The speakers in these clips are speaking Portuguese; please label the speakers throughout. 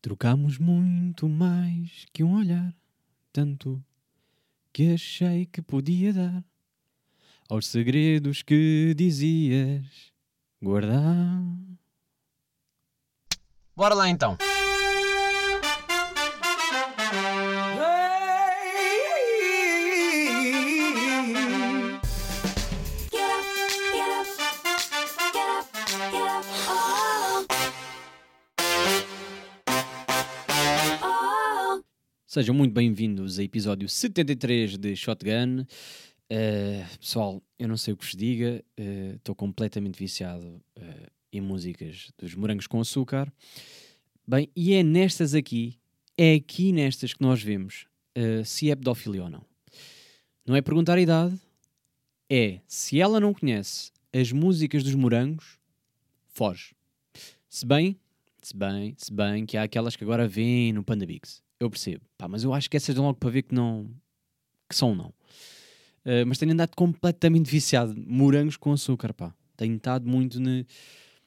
Speaker 1: Trocámos muito mais que um olhar, tanto que achei que podia dar aos segredos que dizias guardar.
Speaker 2: Bora lá então.
Speaker 1: Sejam muito bem-vindos a episódio 73 de Shotgun. Uh, pessoal, eu não sei o que vos diga, uh, estou completamente viciado uh, em músicas dos morangos com açúcar. Bem, e é nestas aqui, é aqui nestas que nós vemos uh, se é pedofilia ou não. Não é perguntar a idade, é se ela não conhece as músicas dos morangos, foge. Se bem, se bem, se bem que há aquelas que agora vêm no Panda Bigs. Eu percebo. Pá, mas eu acho que essas dão logo para ver que não. que são não. Uh, mas tenho andado completamente viciado. Morangos com açúcar, pá. Tenho estado muito ne...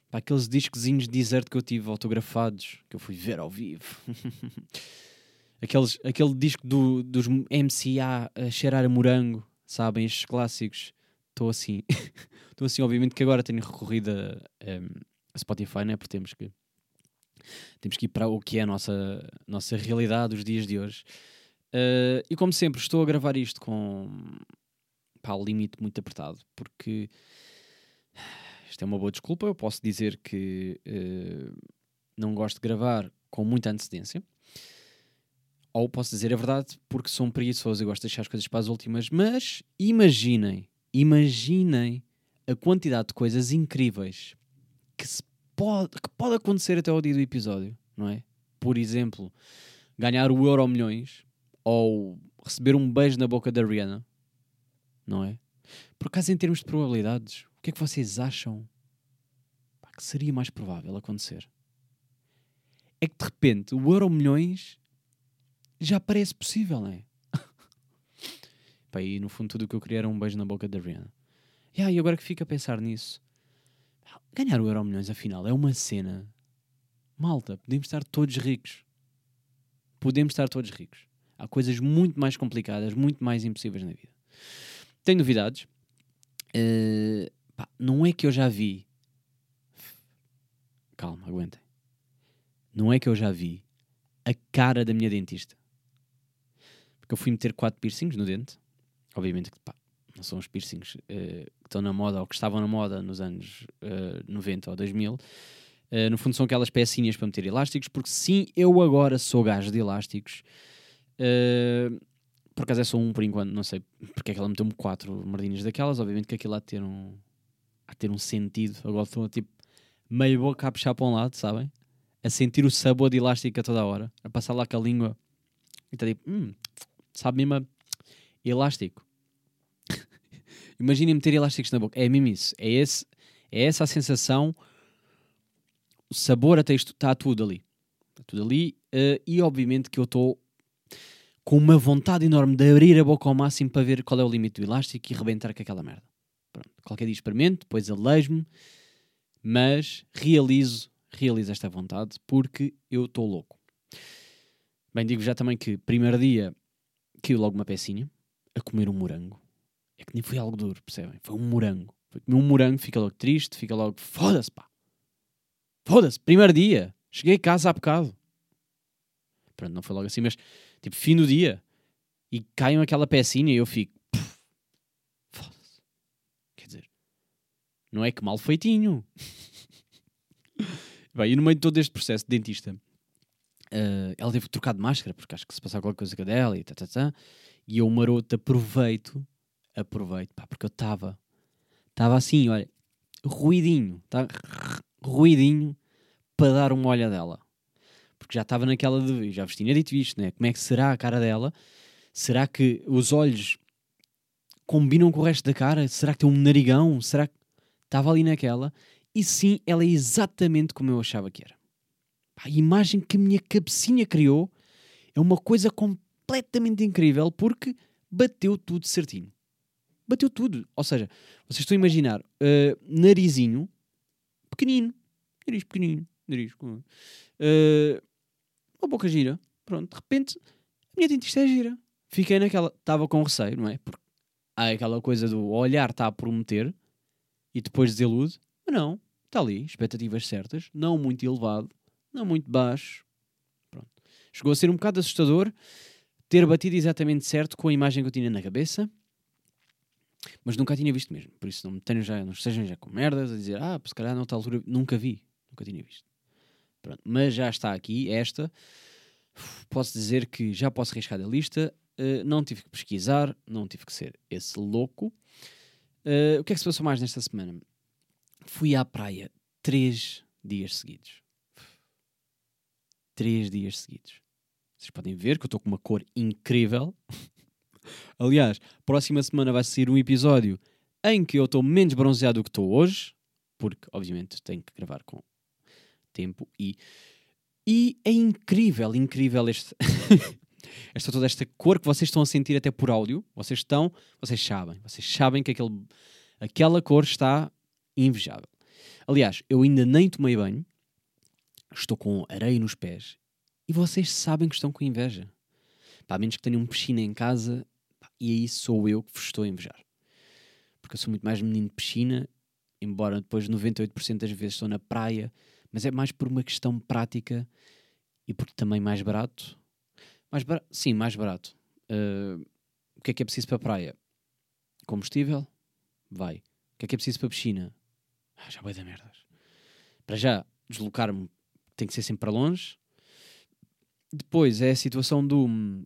Speaker 1: pá, aqueles discozinhos de deserto que eu tive autografados, que eu fui ver ao vivo. Aqueles, aquele disco do, dos MCA a cheirar a morango, sabem? Estes clássicos. Estou assim. Estou assim, obviamente que agora tenho recorrido a, a Spotify, né? Porque temos que temos que ir para o que é a nossa, nossa realidade dos dias de hoje. Uh, e como sempre, estou a gravar isto com pá, o limite muito apertado, porque isto é uma boa desculpa. Eu posso dizer que uh, não gosto de gravar com muita antecedência, ou posso dizer a verdade porque sou um preguiçoso e gosto de deixar as coisas para as últimas. Mas imaginem, imaginem a quantidade de coisas incríveis que se pode, que pode acontecer até ao dia do episódio, não é? Por exemplo, ganhar o Euro Milhões ou receber um beijo na boca da Rihanna, não é? Por acaso, em termos de probabilidades, o que é que vocês acham que seria mais provável acontecer? É que de repente o Euro Milhões já parece possível, não é? pá, e no fundo tudo o que eu queria era um beijo na boca da Rihanna. E aí, agora que fico a pensar nisso, ganhar o Euro Milhões, afinal, é uma cena. Malta, podemos estar todos ricos. Podemos estar todos ricos. Há coisas muito mais complicadas, muito mais impossíveis na vida. Tenho novidades. Eh, pá, não é que eu já vi. Calma, aguentem. Não é que eu já vi a cara da minha dentista. Porque eu fui meter quatro piercings no dente. Obviamente que pá, são os piercings eh, que estão na moda ou que estavam na moda nos anos eh, 90 ou 2000. Eh, no fundo são aquelas pecinhas para meter elásticos, porque sim, eu agora sou gajo de elásticos. Por acaso é só um por enquanto, não sei porque é que ela meteu-me quatro merdinhas daquelas. Obviamente que aquilo há de ter um, há de ter um sentido. Agora estou tipo meio boca a puxar para um lado, sabem? A sentir o sabor de elástico a toda hora, a passar lá com a língua e está tipo, hum, sabe mesmo elástico. Imaginem meter elásticos na boca. É mesmo isso. É, esse, é essa a sensação. O sabor até isto está tudo ali. Está tudo ali. eh, e obviamente que eu estou com uma vontade enorme de abrir a boca ao máximo para ver qual é o limite do elástico e rebentar com aquela merda. Pronto. Qualquer dia experimento, depois alejo-me, mas realizo, realizo esta vontade porque eu estou louco. Bem, digo já também que primeiro dia caiu logo uma pecinha a comer um morango. É que nem foi algo duro, percebem? Foi um morango. Foi comer um morango, fica logo triste, fica logo, foda-se pá. Foda-se, primeiro dia. Cheguei a casa há bocado. Pronto, não foi logo assim, mas tipo, fim do dia. E caiam aquela pecinha e eu fico, "Puf, foda-se. Quer dizer, não é que mal feitinho. Bem, e no meio de todo este processo de dentista, eh, ela teve que trocar de máscara, porque acho que se passava qualquer coisa com a dela e tá, tá, tá. E eu, maroto, aproveito, aproveito, pá, porque eu estava, estava assim, olha, ruidinho, tá? ruidinho, para dar uma olha dela. Porque já estava naquela de, já tinha dito isto, né? Como é que será a cara dela? Será que os olhos combinam com o resto da cara? Será que tem um narigão? Será que estava ali naquela? E sim, ela é exatamente como eu achava que era. A imagem que a minha cabecinha criou é uma coisa completamente incrível porque bateu tudo certinho. Bateu tudo. Ou seja, vocês estão a imaginar uh, narizinho pequenino, nariz pequenino, nariz uh, uma boca gira. Pronto, de repente, a minha dentista é gira. Fiquei naquela, estava com receio, não é? Porque há aquela coisa do olhar está a prometer e depois desilude. Mas não, está ali, expectativas certas, não muito elevado, não muito baixo. Pronto. Chegou a ser um bocado assustador ter batido exatamente certo com a imagem que eu tinha na cabeça, mas nunca a tinha visto mesmo. Por isso não me tenham já, não estejam já com merdas a dizer, ah, se calhar noutra altura nunca vi, nunca tinha visto. Pronto. Mas já está aqui esta. Posso dizer que já posso arriscar da lista. Uh, não tive que pesquisar, não tive que ser esse louco. Uh, o que é que se passou mais nesta semana? Fui à praia três dias seguidos. Três dias seguidos. Vocês podem ver que eu estou com uma cor incrível. Aliás, próxima semana vai sair um episódio em que eu estou menos bronzeado do que estou hoje, porque obviamente tenho que gravar com tempo e e é incrível, incrível este esta toda esta cor que vocês estão a sentir até por áudio. Vocês estão, vocês sabem, vocês sabem que aquele, aquela cor está invejável. Aliás, eu ainda nem tomei banho, estou com areia nos pés e vocês sabem que estão com inveja. Pá, a menos que tenham um piscina em casa, e aí sou eu que vos estou a invejar. Porque eu sou muito mais menino de piscina, embora depois 98% das vezes estou na praia, mas é mais por uma questão prática e porque também mais barato. Mais barato? Sim, mais barato. Uh, o que é que é preciso para a praia? Combustível? Vai. O que é que é preciso para a piscina? Ah, já vai dar merdas. Para já, deslocar-me tem que ser sempre para longe. Depois é a situação do hum,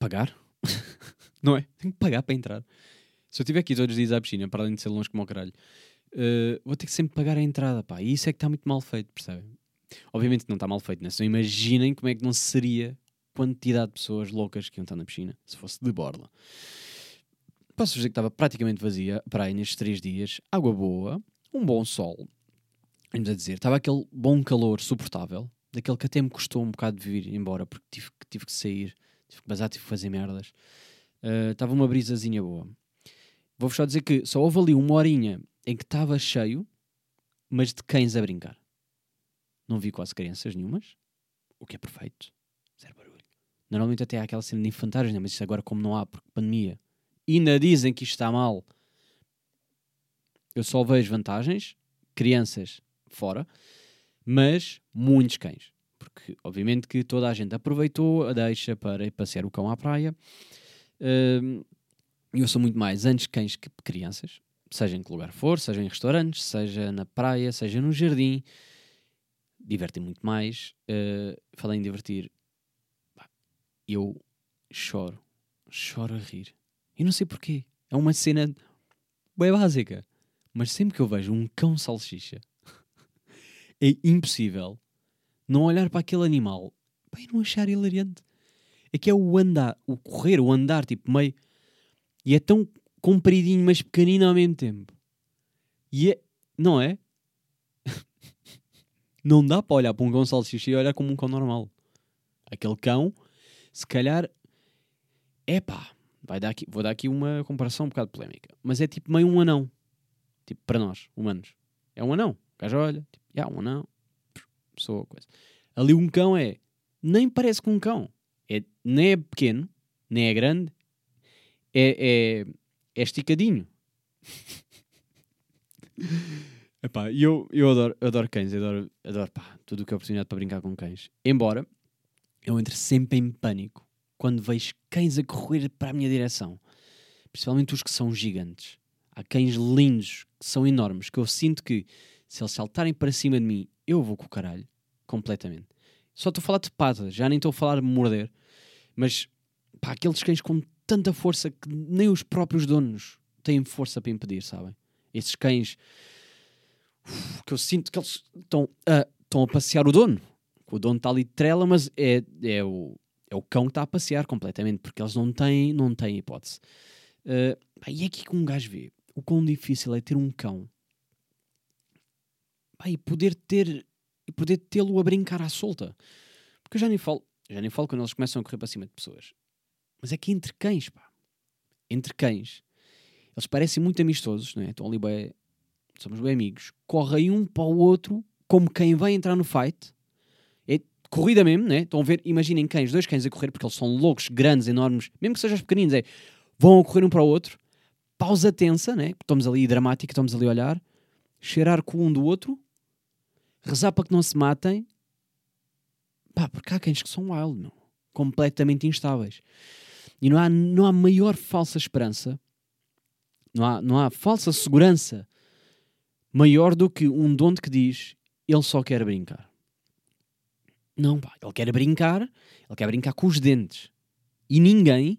Speaker 1: pagar, não é? Tenho que pagar para entrar. Se eu estiver aqui todos os dias à piscina, para além de ser longe como o caralho, uh, vou ter que sempre pagar a entrada, pá. E isso é que está muito mal feito, percebem? Obviamente não está mal feito, né? Só imaginem como é que não seria quantidade de pessoas loucas que iam estar na piscina, se fosse de borla. Posso dizer que estava praticamente vazia a praia nestes três dias, água boa, um bom sol, vamos a dizer, estava aquele bom calor suportável, daquele que até me custou um bocado de vir embora, porque tive, tive que sair, tive que bazar, tive que fazer merdas. Uh, estava uma brisazinha boa. Vou-vos só dizer que só houve ali uma horinha em que estava cheio, mas de cães a brincar. Não vi quase crianças nenhumas, o que é perfeito. Zero barulho. Normalmente até há aquela cena de infantários, né? mas isto agora como não há, porque pandemia. E ainda dizem que isto está mal. Eu só vejo vantagens, crianças fora, mas muitos cães. Porque, obviamente, que toda a gente aproveitou a deixa para ir passear o cão à praia. Hum, eu sou muito mais antes cães que crianças, seja em que lugar for, seja em restaurantes, seja na praia, seja no jardim. Divertem muito mais. Uh, falei em divertir. Eu choro, choro a rir. E não sei porquê. É uma cena bem básica. Mas sempre que eu vejo um cão salsicha é impossível não olhar para aquele animal e não achar hilariante. É que é o andar, o correr, o andar, tipo meio. E é tão compridinho, mas pequenino ao mesmo tempo. E é. Não é? não dá para olhar para um cão salsicha e olhar como um cão normal. Aquele cão, se calhar. Epá, vai dar aqui, vou dar aqui uma comparação um bocado polémica. Mas é tipo meio um anão. Tipo, para nós, humanos. É um anão. O gajo olha, tipo, já, um anão. Pessoa, coisa. Ali um cão é. Nem parece com um cão. É, nem é pequeno, nem é grande. É, é, é esticadinho. Epá, eu, eu adoro, eu adoro cães, eu adoro, adoro pá, tudo o que é oportunidade para brincar com cães. Embora eu entre sempre em pânico quando vejo cães a correr para a minha direção. Principalmente os que são gigantes. Há cães lindos, que são enormes, que eu sinto que se eles saltarem para cima de mim, eu vou com o caralho. Completamente. Só estou a falar de patas, já nem estou a falar de morder. Mas, pá, aqueles cães com tanta força que nem os próprios donos têm força para impedir, sabem? Esses cães uf, que eu sinto que eles estão a, estão a passear o dono. O dono está ali de trela, mas é, é, o, é o cão que está a passear completamente, porque eles não têm, não têm hipótese. Uh, e é aqui que um gajo vê o quão difícil é ter um cão e poder ter e poder tê-lo a brincar à solta. Porque eu já nem falo, já nem falo quando eles começam a correr para cima de pessoas. Mas é que entre cães, pá. Entre cães. Eles parecem muito amistosos, não é? Estão ali bem, somos bem amigos. Correm um para o outro como quem vai entrar no fight. corrida mesmo, né? Estão a ver, imaginem cães, dois cães a correr, porque eles são loucos, grandes, enormes, mesmo que sejam os pequeninos, é, vão a correr um para o outro, pausa tensa, né? Estamos ali dramática, estamos ali a olhar, cheirar com um do outro, rezar para que não se matem. Pá, porque há cães que são wild, meu. Completamente instáveis. E não há, não há maior falsa esperança, não há, não há falsa segurança maior do que um dono que diz ele só quer brincar. Não, pá, ele quer brincar, ele quer brincar com os dentes. E ninguém,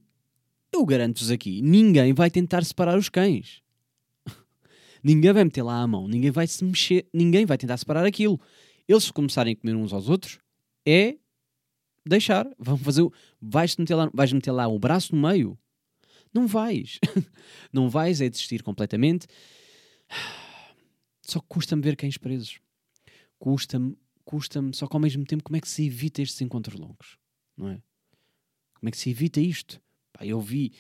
Speaker 1: eu garanto-vos aqui, ninguém vai tentar separar os cães. Ninguém vai meter lá a mão, ninguém vai se mexer, ninguém vai tentar separar aquilo. Eles começarem a comer uns aos outros, é deixar. Vão fazer. Vais meter lá, vais meter lá o braço no meio. Não vais. não vais é desistir completamente. Só que custa-me ver cães presos. Custa-me, custa-me. Só que ao mesmo tempo, como é que se evita estes encontros longos? Não é? Como é que se evita isto? Pá, eu vi,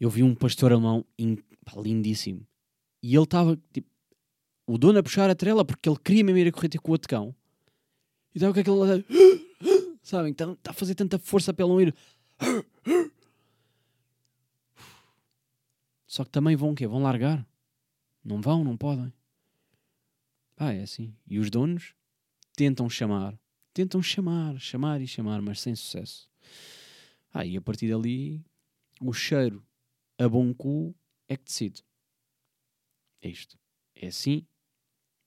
Speaker 1: eu vi um pastor alemão in- pá, lindíssimo. E ele estava, tipo, o dono a puxar a trela porque ele queria mesmo ir a correr ter com o outro cão. E estava com aquele sabem, está tá a fazer tanta força para ele não ir. Só que também vão o quê? Vão largar? Não vão, não podem. Pá, é assim. E os donos tentam chamar, tentam chamar, chamar e chamar, mas sem sucesso. Ah, e a partir dali, o cheiro a bom cu é que decide. É isto. É assim.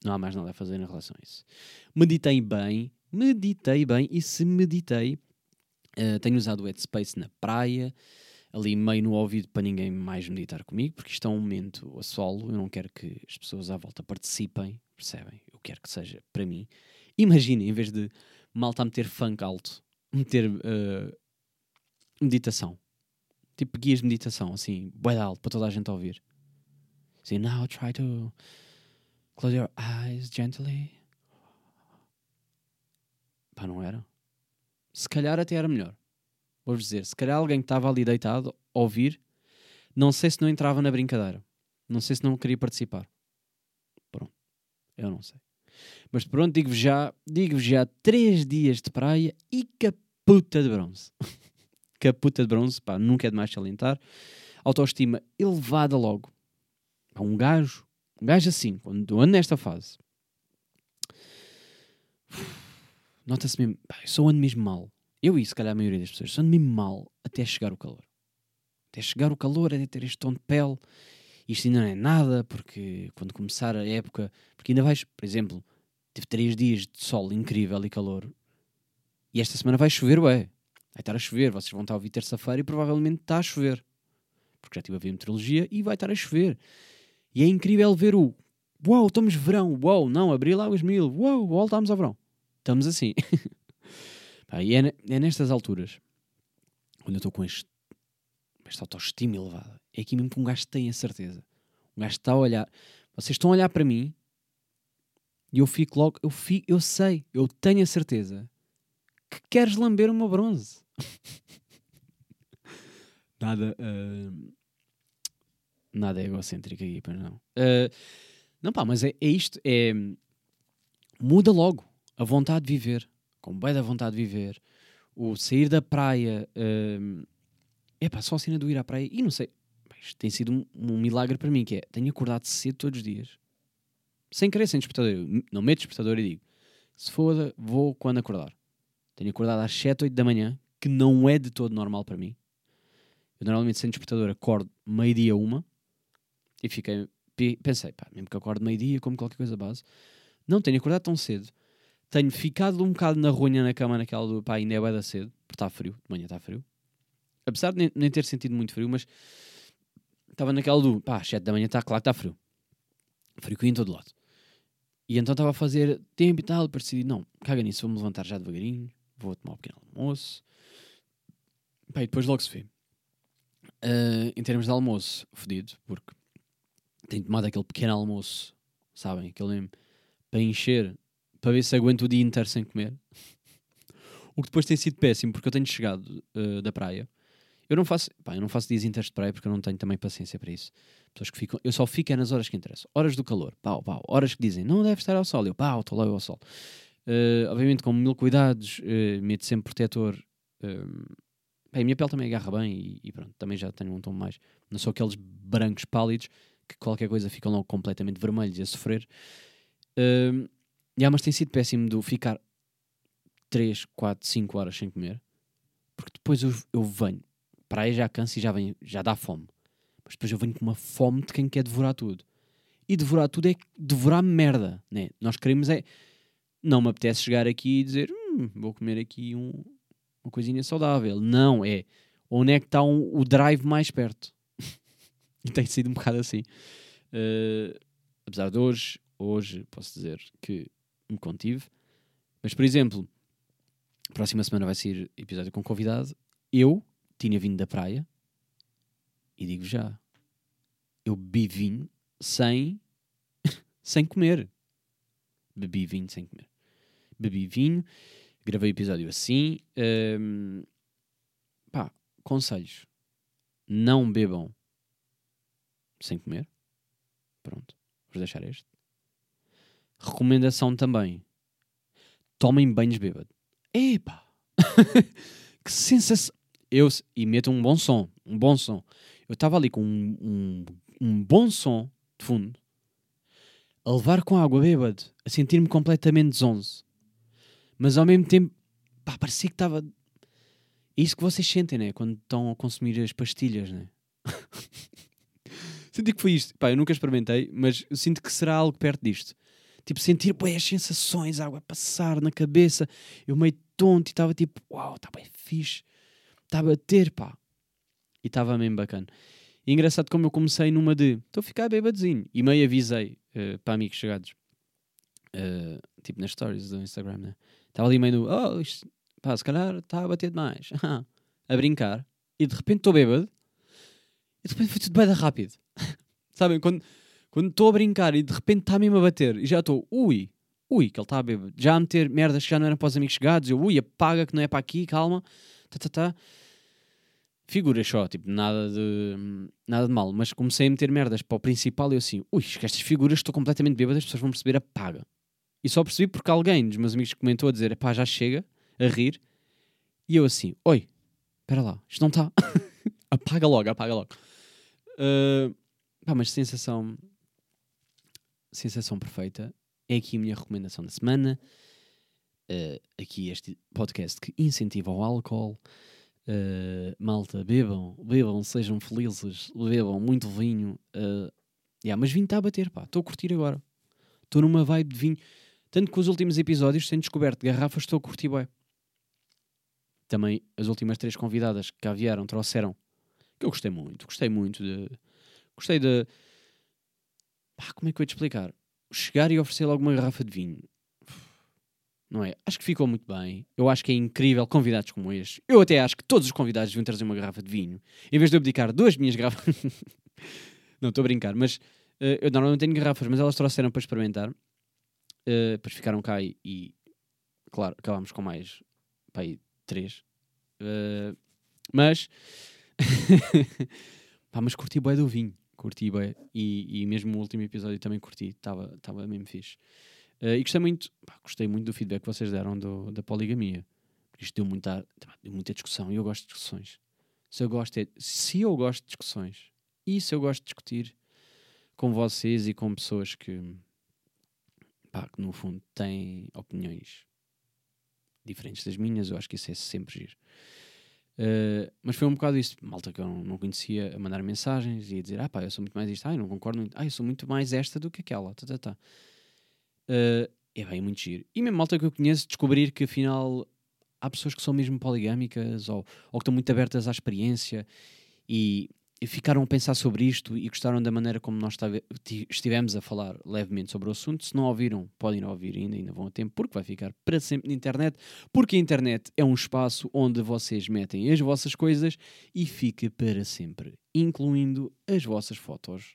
Speaker 1: Não há mais nada a fazer em relação a isso. Meditei bem, meditei bem, e se meditei, eh, tenho usado o Headspace na praia, ali meio no ouvido para ninguém mais meditar comigo, porque isto é um momento a solo, eu não quero que as pessoas à volta participem, percebem? Eu quero que seja para mim. Imaginem, em vez de malta a meter funk alto, meter eh, meditação. Tipo guias de meditação, assim, bué alto, para toda a gente ouvir. Assim, now try to close your eyes gently. Pá, não era? Se calhar até era melhor. Vou-vos dizer, se calhar alguém que estava ali deitado a ouvir, não sei se não entrava na brincadeira. Não sei se não queria participar. Pronto. Eu não sei. Mas pronto, digo-vos já, digo-vos já três dias de praia e caputa de bronze. caputa de bronze, pá, nunca é demais salientar. Autoestima elevada logo. Pá, um gajo, um gajo assim, quando eu ando nesta fase, nota-se mesmo, pá, eu só ando mesmo mal. Eu e se calhar a maioria das pessoas, só ando mesmo mal até chegar o calor. Até chegar o calor, até ter este tom de pele. Isto ainda não é nada, porque quando começar a época, porque ainda vais, por exemplo, tive três dias de sol incrível e calor, e esta semana vai chover, ué. Vai estar a chover, vocês vão estar a ouvir terça-feira e provavelmente está a chover. Porque já estive a ver meteorologia e vai estar a chover. E é incrível ver o Uau, estamos verão, uau, não, abril águas mil, uau, voltámos ao verão. Estamos assim. Pá, e é, é nestas alturas, quando eu estou com este, esta autoestima elevada, é aqui mesmo que um gajo tem a certeza. Um gajo está a olhar, vocês estão a olhar para mim e eu fico logo, eu, fico, eu sei, eu tenho a certeza que queres lamber uma bronze. Nada. ah, nada egocêntrico aqui, pois não. Ah, não, pá, mas é, é isto. É, muda logo a vontade de viver. Com bem da vontade de viver. O sair da praia. é pá, só a cena do ir à praia. E não sei. Isto tem sido um, um milagre para mim, que é, tenho acordado cedo todos os dias. Sem querer, sem despertador. Eu não meto despertador e digo, se foda, vou quando acordar. Tenho acordado às 7, 8 da manhã, que não é de todo normal para mim. Eu normalmente sem despertador acordo meio-dia uma e fiquei, pe- pensei, pá, mesmo que acorde meio-dia, como qualquer coisa base. Não, tenho acordado tão cedo. Tenho ficado um bocado na runha na cama naquela do, pá, ainda é bué da cedo, porque está frio, de manhã está frio. Apesar de nem, nem ter sentido muito frio, mas estava naquela do, pá, às 7 da manhã está, claro que está frio. Frio em todo lado. E então estava a fazer tempo e tal, depois decidi, não, caga nisso, vou-me levantar já devagarinho, vou tomar um pequeno almoço. Pá, e depois logo se vê. Ah, em termos de almoço, fodido, porque tenho tomado aquele pequeno almoço, sabem? Aquele mesmo, para encher, para ver se aguento o dia inteiro sem comer. o que depois tem sido péssimo, porque eu tenho chegado ah, da praia. Eu não faço, pá, eu não faço dias inteiros de praia porque eu não tenho também paciência para isso. Pessoas que ficam, eu só fico é nas horas que interessam. Horas do calor, pau, pau. Horas que dizem, não deve estar ao sol. Eu, pau, estou lá eu ao sol. Uh, obviamente com mil cuidados, uh, meto sempre protetor. Um, bem, a minha pele também agarra bem e, e pronto, também já tenho um tom mais. Não sou aqueles brancos pálidos que qualquer coisa ficam logo completamente vermelhos e a sofrer. Um, yeah, mas tem sido péssimo de ficar 3, 4, 5 horas sem comer, porque depois eu, eu venho, para aí já canso e já, venho, já dá fome, mas depois eu venho com uma fome de quem quer devorar tudo. E devorar tudo é devorar merda, né? Nós queremos é. Não me apetece chegar aqui e dizer, hum, vou comer aqui um, uma coisinha saudável. Não, é onde é que está um, o drive mais perto. e tem sido um bocado assim. Uh, apesar de hoje, hoje posso dizer que me contive. Mas, por exemplo, próxima semana vai ser episódio com convidado. Eu tinha vindo da praia e digo já, eu bebi vinho sem, sem comer. Bebi vinho sem comer. Bebi vinho, gravei o episódio assim. hum, pá, conselhos. Não bebam sem comer. Pronto, vou deixar este. Recomendação também. Tomem banhos bêbado. Epá! que sensação! Eu, e meto um bom som, um bom som. Eu estava ali com um, um, um bom som de fundo, a levar com água bêbado, a sentir-me completamente zonzo. Mas ao mesmo tempo, pá, parecia que estava. Isso que vocês sentem, né? Quando estão a consumir as pastilhas, né? Senti que foi isto. Pá, eu nunca experimentei, mas eu sinto que será algo perto disto. Tipo, sentir pô, as sensações, a água passar na cabeça. Eu meio tonto e estava tipo, uau, está bem fixe. Está a bater, pá. E estava mesmo bacana. E engraçado como eu comecei numa de, estou a ficar bebadezinho. E meio avisei eh, para amigos chegados. Eh, tipo nas stories do Instagram, né? Estava ali meio no, oh, isto, pá, se calhar está a bater demais. a brincar. E de repente estou bêbado. E de repente foi tudo bem rápido. Sabem, quando estou a brincar e de repente está mesmo a bater e já estou, ui, ui, que ele está a beber, já a meter merdas que já não eram para os amigos chegados, eu, ui, apaga que não é para aqui, calma, tá, tá, tá. Figuras só, tipo, nada de, nada de mal, mas comecei a meter merdas para o principal e eu assim, ui, que estas figuras estou completamente bêbado, as pessoas vão perceber, apaga. E só percebi porque alguém dos meus amigos comentou a dizer, pá, já chega, a rir, e eu assim, oi, espera lá, isto não está. apaga logo, apaga logo. Uh, pá, mas sensação, sensação perfeita. É aqui a minha recomendação da semana. Uh, aqui este podcast que incentiva o álcool. Uh, malta, bebam, bebam, sejam felizes, bebam muito vinho. Uh, yeah, mas vinho está a bater, pá. Estou a curtir agora. Estou numa vibe de vinho. Tanto que os últimos episódios, sem descoberto de garrafas, estou a curtir bem. Também as últimas três convidadas que cá vieram trouxeram. Que eu gostei muito. Gostei muito de. Gostei de pá, como é que eu ia te explicar? Chegar e oferecer logo uma garrafa de vinho. Não é? Acho que ficou muito bem. Eu acho que é incrível convidados como este. Eu até acho que todos os convidados deviam trazer uma garrafa de vinho. Em vez de eu abdicar duas minhas garrafas. não, estou a brincar. Mas uh, eu normalmente tenho garrafas, mas elas trouxeram para experimentar. Uh, depois ficaram cá e, e claro, acabámos com mais pá, aí, três. Uh, mas. pá, mas curti bem do vinho curti bem e, e mesmo o último episódio também curti, estava mesmo fixe. Uh, e gostei muito, pá, gostei muito do feedback que vocês deram do, da poligamia. Isto deu muita, deu muita discussão e eu gosto de discussões. Se eu gosto, é, se eu gosto de discussões e se eu gosto de discutir com vocês e com pessoas que, pá, que no fundo têm opiniões diferentes das minhas, eu acho que isso é sempre giro. Uh, mas foi um bocado isso, malta que eu não, conhecia a mandar mensagens e a dizer: Ah, pá, eu sou muito mais isto, ah, eu não concordo muito, ah, eu sou muito mais esta do que aquela, tá, tá, tá. Uh, é bem, muito giro. E mesmo malta que eu conheço, descobrir que afinal há pessoas que são mesmo poligâmicas ou, ou que estão muito abertas à experiência e ficaram a pensar sobre isto e gostaram da maneira como nós estivemos a falar levemente sobre o assunto. Se não ouviram, podem ouvir ainda, ainda vão a tempo, porque vai ficar para sempre na internet, porque a internet é um espaço onde vocês metem as vossas coisas e fica para sempre, incluindo as vossas fotos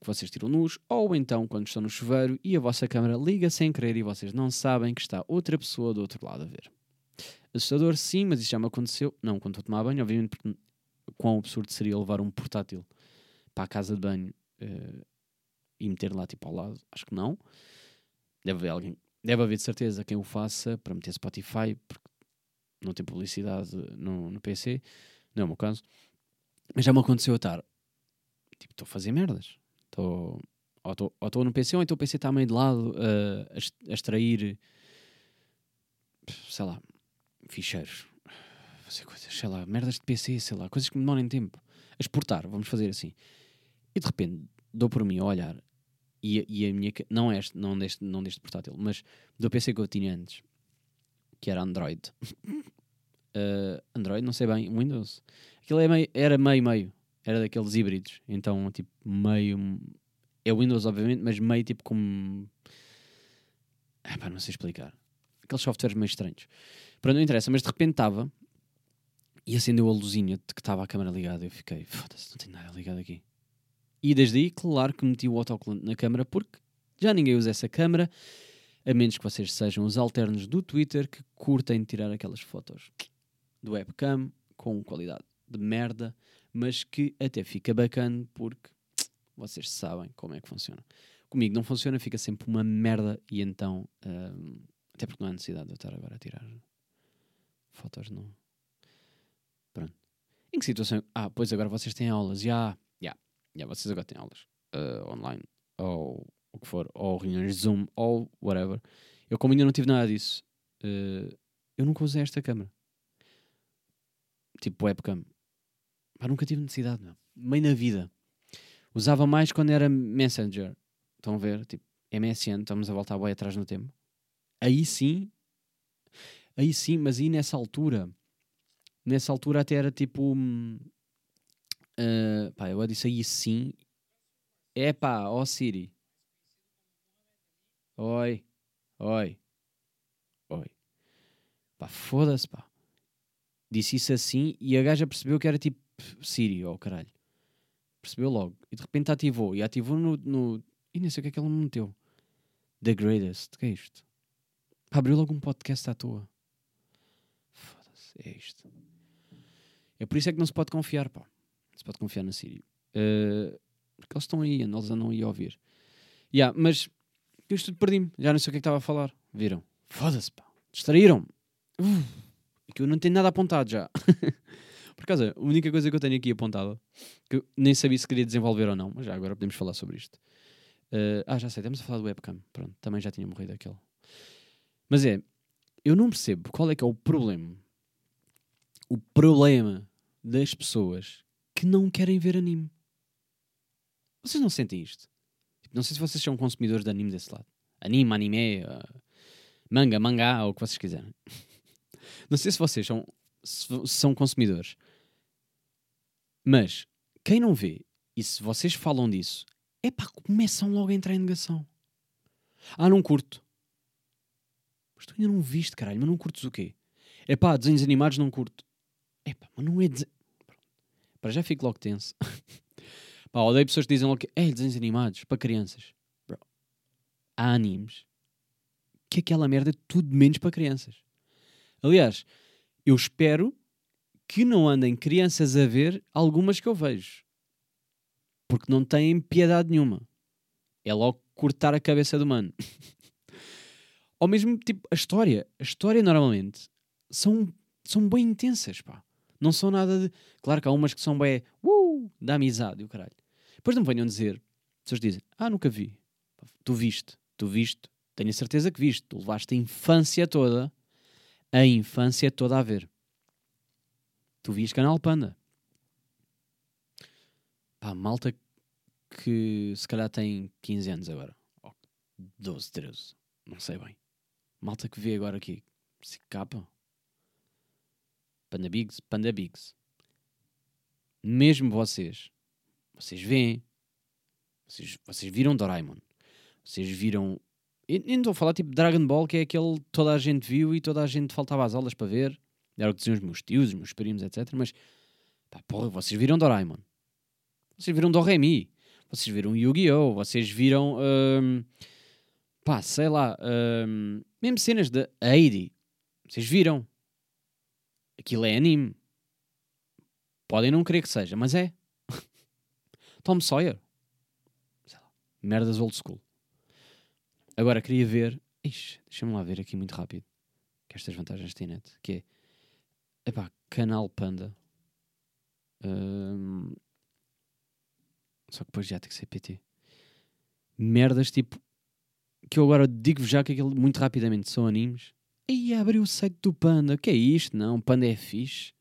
Speaker 1: que vocês tiram nus, ou então quando estão no chuveiro e a vossa câmera liga sem querer e vocês não sabem que está outra pessoa do outro lado a ver. Assustador, sim, mas isso já me aconteceu. Não quando estou a tomar banho, obviamente, porque quão absurdo seria levar um portátil para a casa de banho uh, e meter lá tipo ao lado? Acho que não. Deve haver alguém, deve haver de certeza quem o faça para meter Spotify, porque não tem publicidade no, no PC, não é o meu caso. Mas já me aconteceu eu estar, tipo, estou a fazer merdas. Estou, ou estou ou estou no PC, ou então o PC está meio de lado uh, a, a extrair, sei lá, ficheiros. Fazer coisas, sei lá, merdas de PC, sei lá, coisas que me demorem tempo. A exportar, vamos fazer assim. E de repente dou por mim a olhar e, e a minha, não este, não deste, não deste portátil, mas do PC que eu tinha antes, que era Android. Uh, Android, não sei bem, Windows. Aquilo é era meio, meio. Era daqueles híbridos. Então, tipo, meio. É Windows, obviamente, mas meio tipo como. Ah, pá, não sei explicar. Aqueles softwares meio estranhos. Pronto, não interessa, mas de repente estava e acendeu a luzinha de que estava a câmera ligada. Eu fiquei, foda-se, não tenho nada ligado aqui. E desde aí, claro que meti o autocolante na câmera porque já ninguém usa essa câmera, a menos que vocês sejam os alternos do Twitter que curtem tirar aquelas fotos do webcam com qualidade de merda, mas que até fica bacana porque vocês sabem como é que funciona. Comigo não funciona, fica sempre uma merda e então, hum, até porque não há necessidade de eu estar agora a tirar fotos, não. Em que situação? Ah, pois agora vocês têm aulas, já, já, já, vocês agora têm aulas ah, online, ou o que for, ou reuniões de Zoom, ou whatever. Eu, como ainda não tive nada disso, eh, eu nunca usei esta câmera tipo webcam. Pá, nunca tive necessidade, não. Meio na vida. Usava mais quando era Messenger. Estão a ver? Tipo, MSN, estamos a voltar bem atrás no tempo. Aí sim. Aí sim, mas aí nessa altura. Nessa altura até era tipo. ah, pá, eu disse aí sim. É pá, ó Siri. Oi. Oi. Oi. Pá, foda-se, pá disse isso assim e a gaja percebeu que era tipo Siri, oh caralho. Percebeu logo. E de repente ativou. E ativou no. no... E nem sei o que é que ela me meteu. The Greatest. que é isto? Pá, abriu logo um podcast à toa. Foda-se, é isto. É por isso é que não se pode confiar, pá. Não se pode confiar na Siri. Eh, porque eles estão aí, eles andam aí a ouvir. Yeah, mas eu isto tudo perdi-me. Já não sei o que é que estava a falar. Viram? Foda-se, pá. Distraíram-me. É que eu não tenho nada apontado já. Por acaso, a única coisa que eu tenho aqui apontada, que eu nem sabia se queria desenvolver ou não, mas já agora podemos falar sobre isto. Eh, ah, já sei, estamos a falar do webcam. Pronto, também já tinha morrido aquele. Mas é, eu não percebo qual é que é o problema. O problema das pessoas que não querem ver anime. Vocês não sentem isto? Tipo, Não sei se vocês são consumidores de anime desse lado. Anime, anime, ah, manga, mangá, ou o que vocês quiserem. Não sei se vocês são, se são consumidores. Mas quem não vê, e se vocês falam disso, é pá, começam logo a entrar em negação. Ah, não curto. Mas tu ainda não viste, caralho, mas não curtes o quê? É pá, desenhos animados não curto. É pá, mas não é desenho. Para já fico logo tenso. pá, odeio pessoas que dizem logo que é desenhos animados para crianças. Bro, há animes que aquela merda é tudo menos para crianças. Aliás, eu espero que não andem crianças a ver algumas que eu vejo. Porque não têm piedade nenhuma. É logo cortar a cabeça do mano. Ou mesmo, tipo, a história. A história, normalmente, são, são bem intensas, pá. Não são nada de... Claro que há umas que são bem... Uh, da amizade o caralho. Depois não venham dizer... As pessoas dizem... Ah, nunca vi. Tu viste. Tu viste. Tenho a certeza que viste. Tu levaste a infância toda a infância toda a ver. Tu vias Canal Panda. Pá, malta que se calhar tem 15 anos agora. Ou 12, 13. Não sei bem. Malta que vê agora aqui. Se capa. Panda Bigs, Panda Bigs. Mesmo vocês. Vocês veem. Vocês, vocês viram Doraemon. Vocês viram nem estou a falar tipo Dragon Ball, que é aquele que toda a gente viu e toda a gente faltava às aulas para ver. Era o que diziam os meus tios, os meus primos, etc. Mas, pá, porra, vocês viram Doraemon. Vocês viram Doremi. Vocês viram Yu-Gi-Oh! Vocês viram, hum, pá, sei lá, hum, mesmo cenas de Heidi. Vocês viram. Aquilo é anime. Podem não querer que seja, mas é. Tom Sawyer. Lá, merdas old school. Agora queria ver. Ixi, deixa-me lá ver aqui muito rápido. Que estas vantagens têm net. Que é. Epá, Canal Panda. Hum, só que depois já tem que ser PT. Merdas tipo. Que eu agora digo-vos já que aquilo muito rapidamente são animes. E abriu o site do Panda. Que é isto? Não, Panda é fixe.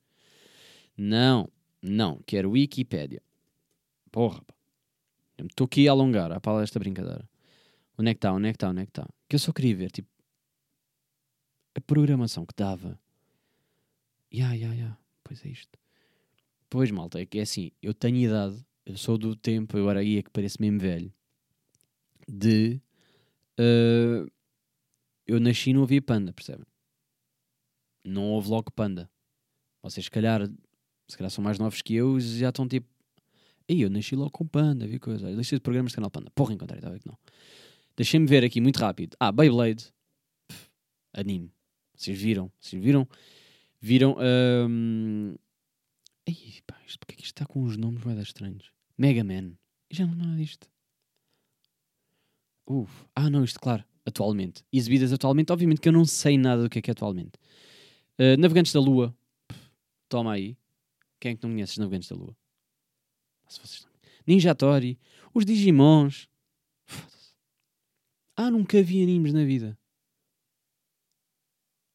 Speaker 1: Não, não. Quero Wikipédia. Porra. Estou aqui a alongar a pala desta brincadeira. Onde é que está? Onde é que está? Onde é que está? Que eu só queria ver, tipo, a programação que dava. Ya, ya, ya. Pois é isto. Pois, malta, é que é assim, eu tenho idade, eu sou do tempo, agora aí é que parece mesmo velho, de. eh, eu nasci e não havia panda, percebem? Não houve logo panda. Vocês, se calhar, se calhar são mais novos que eu e já estão tipo. Ei, eu nasci logo com panda, vi coisa. Deixei de programas de canal panda. Porra, encontrei, a ver que não. Deixem-me ver aqui muito rápido. Ah, Beyblade. Pff, anime. Vocês viram? Vocês viram? Viram. hum, Ei, pá, isto, porque é que isto está com uns nomes mais estranhos? Mega Man. Já não nada disto. Uf. Ah, não, isto, claro. Atualmente. Exibidas atualmente. Obviamente que eu não sei nada do que é que é atualmente. Uh, Navegantes da Lua. Toma aí. Quem é que não conhece os Navegantes da Lua? Ah, Se vocês não... Ninja Tori. Os Digimons. Ah, nunca vi animes na vida.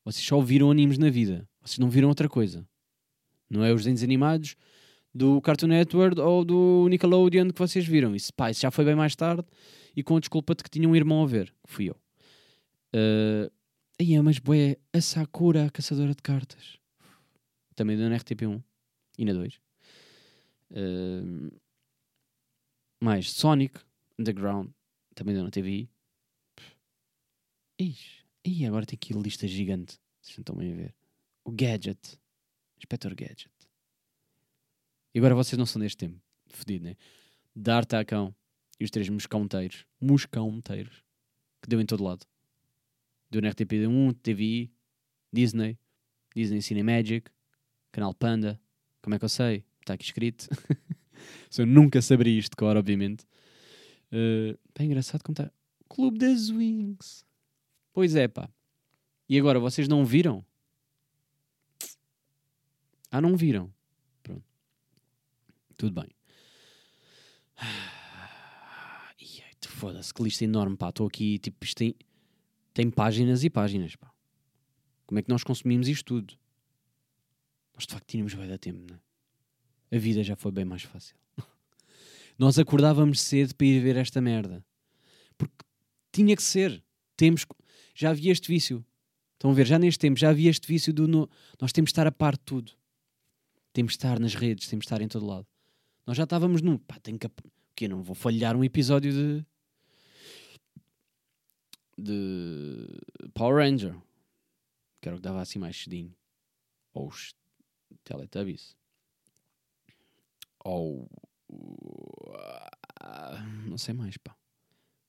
Speaker 1: Vocês só viram animes na vida. Vocês não viram outra coisa. Não é os desenhos animados do Cartoon Network ou do Nickelodeon que vocês viram. Isso, pá, isso já foi bem mais tarde e com a desculpa de que tinha um irmão a ver, que fui eu. Uh, aí, mas bué, a Sakura, a caçadora de cartas. Também deu na RTP1 e na 2. Uh, mais Sonic Underground, também deu na TVI. Ixi, Ih, agora tem aqui lista gigante. Vocês não estão bem a ver. O Gadget. Inspector Gadget. E agora vocês não são deste tempo. Fedido, né? D'Artacão e os três moscão-teiros. Moscão-teiros. Que deu em todo lado. Deu na RTP1, TVI, Disney, Disney Cinemagic, Canal Panda. Como é que eu sei? Está aqui escrito. Eu nunca saberia isto cor, obviamente. Uh, bem engraçado como está. Clube das Wings. Pois é, pá. E agora, vocês não viram? Ah, não viram? Pronto. Tudo bem. Foda-se, que lista enorme, pá. Estou aqui, tipo, isto tem, tem páginas e páginas, pá. Como é que nós consumimos isto tudo? Nós, de facto, tínhamos bem da tempo, não é? A vida já foi bem mais fácil. Nós acordávamos cedo para ir ver esta merda. Porque tinha que ser. Temos... Já havia este vício. Estão a ver? Já neste tempo já havia este vício do... no- Nós temos de estar a par de tudo. Temos de estar nas redes, temos de estar em todo lado. Nós já estávamos num... Pá, tenho que... O quê? Não vou falhar um episódio de... De... Power Ranger. Que era o que dava assim mais cedinho. Ou os Teletubbies. Ou... ah, Não sei mais, pá.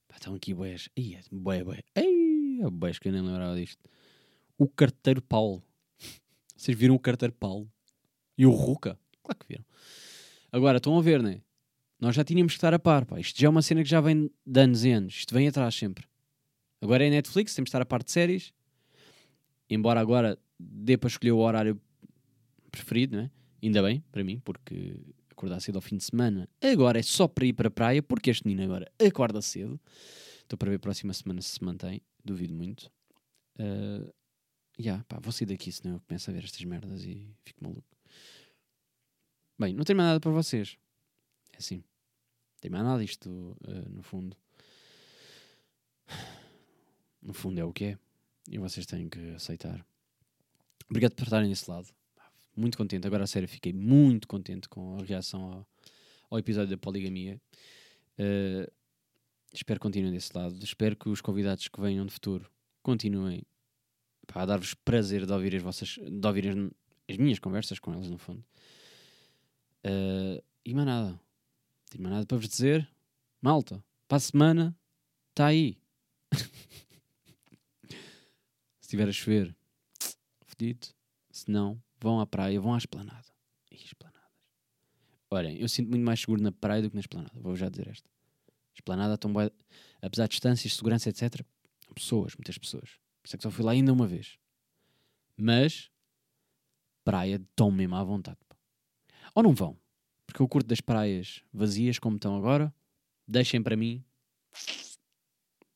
Speaker 1: Pá, estão aqui boés. Ei, boé, boé. Ei, boés que eu nem lembrava disto. O carteiro Paulo. Vocês viram o carteiro Paulo? E o Ruca? Claro que viram. Agora, estão a ver, né? Nós já tínhamos que estar a par, pá. Isto já é uma cena que já vem de anos e anos. Isto vem atrás sempre. Agora é Netflix, temos de estar a par de séries. Embora agora dê para escolher o horário preferido, não é? Ainda bem, para mim, porque acordar cedo ao fim de semana agora é só para ir para a praia, porque este menino agora acorda cedo. Estou para ver a próxima semana se se mantém, duvido muito. Uh, yeah, pá, vou sair daqui, senão eu começo a ver estas merdas e fico maluco. Bem, não tenho mais nada para vocês. É assim. Não tem mais nada isto, uh, no fundo. No fundo é o que é. E vocês têm que aceitar. Obrigado por estarem desse lado. Muito contente. Agora, a sério, fiquei muito contente com a reação ao, ao episódio da poligamia. Uh, espero que continuem desse lado. Espero que os convidados que venham de futuro continuem pá, a dar-vos prazer de ouvir as vossas, de ouvir as, as minhas conversas com eles, no fundo. Uh, e mais nada. Tenho mais nada para vos dizer. Malta, para a semana, está aí. Estiver a chover, fedido. Se não, vão à praia, vão à esplanada. Ih, esplanadas. Olhem, eu sinto muito mais seguro na praia do que na esplanada. Vou já dizer esta. Esplanada, tão bué- apesar de distâncias, segurança, etc., Pessoas, muitas pessoas. Por isso é que só fui lá ainda uma vez. Mas, praia, estão mesmo à vontade. Ou não vão? Porque eu curto das praias vazias, como estão agora. Deixem para mim.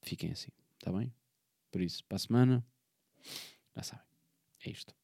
Speaker 1: Fiquem assim, está bem? Por isso, para a semana, já sabem. É isto.